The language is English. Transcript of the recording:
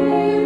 Amen.